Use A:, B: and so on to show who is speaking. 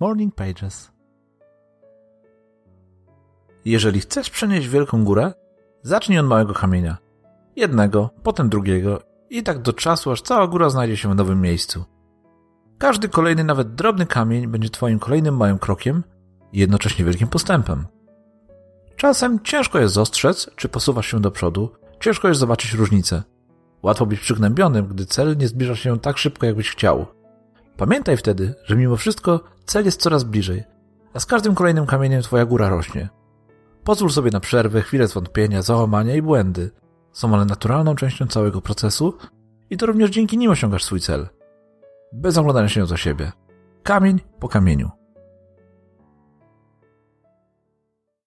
A: Morning Pages. Jeżeli chcesz przenieść wielką górę, zacznij od małego kamienia. Jednego, potem drugiego i tak do czasu, aż cała góra znajdzie się w nowym miejscu. Każdy kolejny, nawet drobny kamień będzie twoim kolejnym małym krokiem i jednocześnie wielkim postępem. Czasem ciężko jest zostać, czy posuwasz się do przodu, ciężko jest zobaczyć różnicę. Łatwo być przygnębionym, gdy cel nie zbliża się tak szybko, jakbyś chciał. Pamiętaj wtedy, że mimo wszystko cel jest coraz bliżej, a z każdym kolejnym kamieniem twoja góra rośnie. Pozwól sobie na przerwę, chwilę zwątpienia, załamania i błędy. Są one naturalną częścią całego procesu i to również dzięki nim osiągasz swój cel. Bez oglądania się za siebie. Kamień po kamieniu.